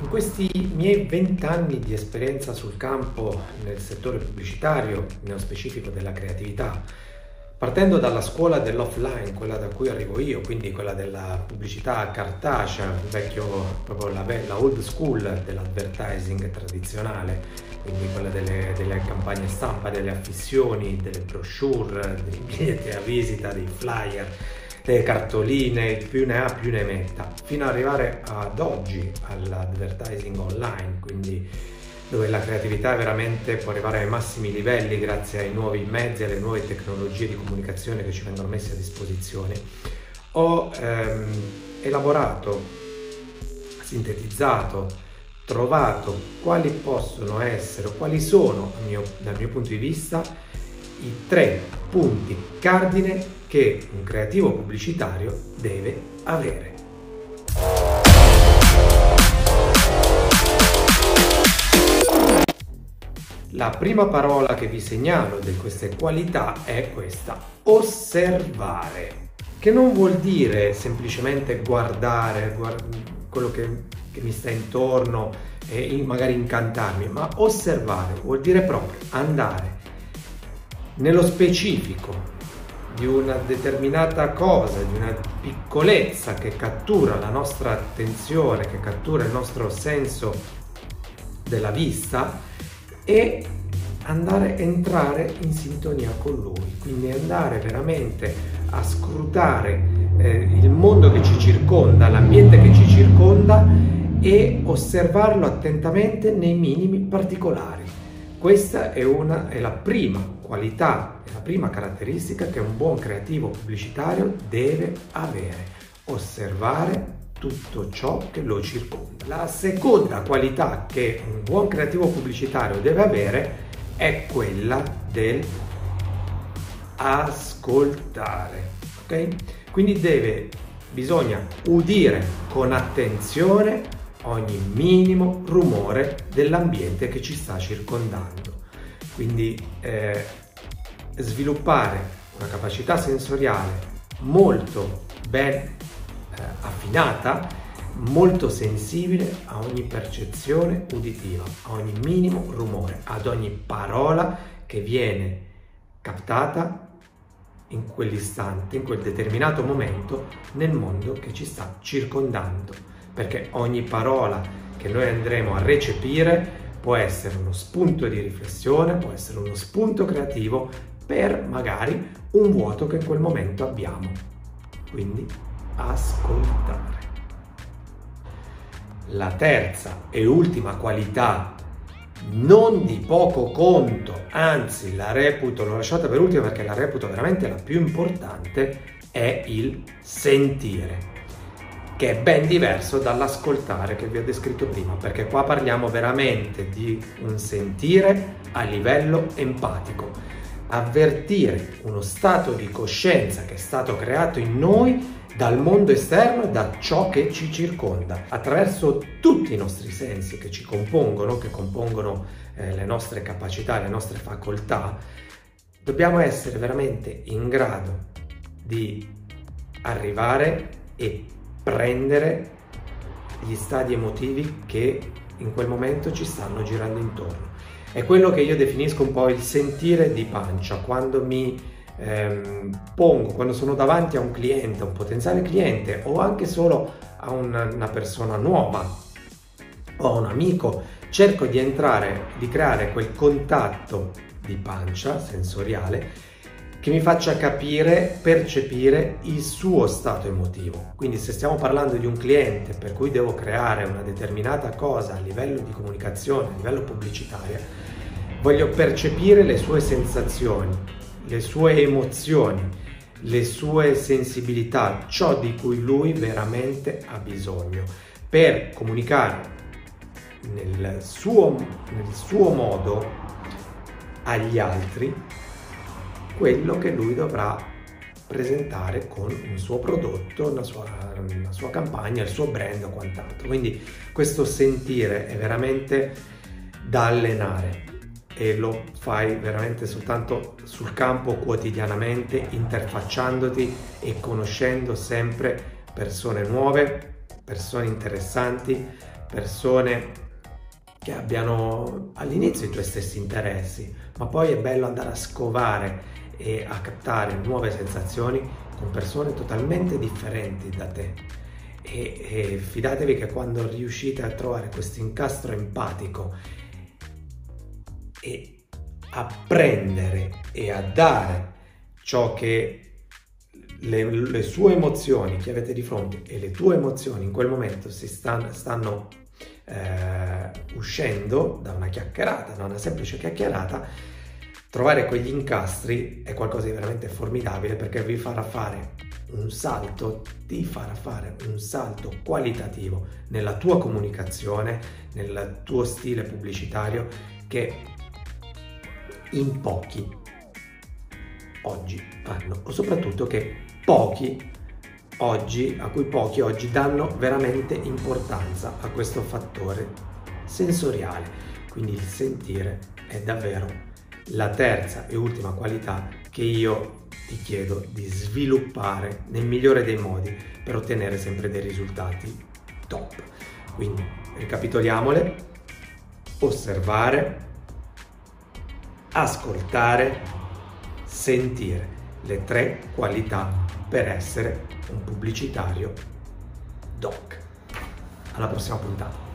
In questi miei vent'anni di esperienza sul campo nel settore pubblicitario, nello specifico della creatività, partendo dalla scuola dell'offline, quella da cui arrivo io, quindi quella della pubblicità cartacea, vecchio, proprio la, la old school dell'advertising tradizionale, quindi quella delle, delle, campagne stampa, delle affissioni, delle brochure, dei biglietti a visita, dei flyer, le cartoline, più ne ha più ne metta, fino ad arrivare ad oggi all'advertising online, quindi dove la creatività veramente può arrivare ai massimi livelli grazie ai nuovi mezzi, alle nuove tecnologie di comunicazione che ci vengono messe a disposizione. Ho ehm, elaborato, sintetizzato, trovato quali possono essere quali sono, mio, dal mio punto di vista, i tre punti cardine che un creativo pubblicitario deve avere. La prima parola che vi segnalo di queste qualità è questa, osservare, che non vuol dire semplicemente guardare guard- quello che, che, mi sta intorno e magari incantarmi, ma osservare vuol dire proprio andare nello specifico di una determinata cosa, di una piccolezza che cattura la nostra attenzione, che cattura il nostro senso della vista e andare a entrare in sintonia con lui, quindi andare veramente a scrutare eh, il mondo che ci circonda, l'ambiente che ci circonda e osservarlo attentamente nei minimi particolari. Questa è, una, è la prima qualità, è la prima caratteristica che un buon creativo pubblicitario deve avere, osservare tutto ciò che lo circonda. La seconda qualità che un buon creativo pubblicitario deve avere è quella del ascoltare, ok? Quindi deve, bisogna udire con attenzione ogni minimo rumore dell'ambiente che ci sta circondando. Quindi eh, sviluppare una capacità sensoriale molto ben eh, affinata, molto sensibile a ogni percezione uditiva, a ogni minimo rumore, ad ogni parola che viene captata in quell'istante, in quel determinato momento nel mondo che ci sta circondando. Perché ogni parola che noi andremo a recepire può essere uno spunto di riflessione, può essere uno spunto creativo per magari un vuoto che in quel momento abbiamo. Quindi ascoltare. La terza e ultima qualità, non di poco conto, anzi la reputo, l'ho lasciata per ultima perché la reputo veramente la più importante, è il sentire che è ben diverso dall'ascoltare che vi ho descritto prima, perché qua parliamo veramente di un sentire a livello empatico, avvertire uno stato di coscienza che è stato creato in noi dal mondo esterno e da ciò che ci circonda, attraverso tutti i nostri sensi che ci compongono, che compongono eh, le nostre capacità, le nostre facoltà, dobbiamo essere veramente in grado di arrivare e prendere gli stadi emotivi che in quel momento ci stanno girando intorno. È quello che io definisco un po' il sentire di pancia, quando mi ehm, pongo, quando sono davanti a un cliente, a un potenziale cliente o anche solo a una, una persona nuova o a un amico, cerco di entrare, di creare quel contatto di pancia sensoriale che mi faccia capire, percepire il suo stato emotivo. Quindi se stiamo parlando di un cliente per cui devo creare una determinata cosa a livello di comunicazione, a livello pubblicitario, voglio percepire le sue sensazioni, le sue emozioni, le sue sensibilità, ciò di cui lui veramente ha bisogno per comunicare nel suo, nel suo modo agli altri quello che lui dovrà presentare con un suo prodotto, una sua, una sua campagna, il suo brand o quant'altro. Quindi questo sentire è veramente da allenare e lo fai veramente soltanto sul campo quotidianamente, interfacciandoti e conoscendo sempre persone nuove, persone interessanti, persone che abbiano all'inizio i tuoi stessi interessi, ma poi è bello andare a scovare e a captare nuove sensazioni con persone totalmente differenti da te. E, e fidatevi che quando riuscite a trovare questo incastro empatico e a prendere e a dare ciò che le, le, sue emozioni che avete di fronte e le tue emozioni in quel momento si stanno, stanno eh, uscendo da una chiacchierata, da una semplice chiacchierata, trovare quegli incastri è qualcosa di veramente formidabile perché vi farà fare un salto, ti farà fare un salto qualitativo nella tua comunicazione, nel tuo stile pubblicitario che in pochi oggi hanno o soprattutto che pochi oggi, a cui pochi oggi danno veramente importanza a questo fattore sensoriale. Quindi il sentire è davvero la terza e ultima qualità che io ti chiedo di sviluppare nel migliore dei modi per ottenere sempre dei risultati top. Quindi ricapitoliamole, osservare, ascoltare, sentire le tre qualità per essere un pubblicitario doc. Alla prossima puntata.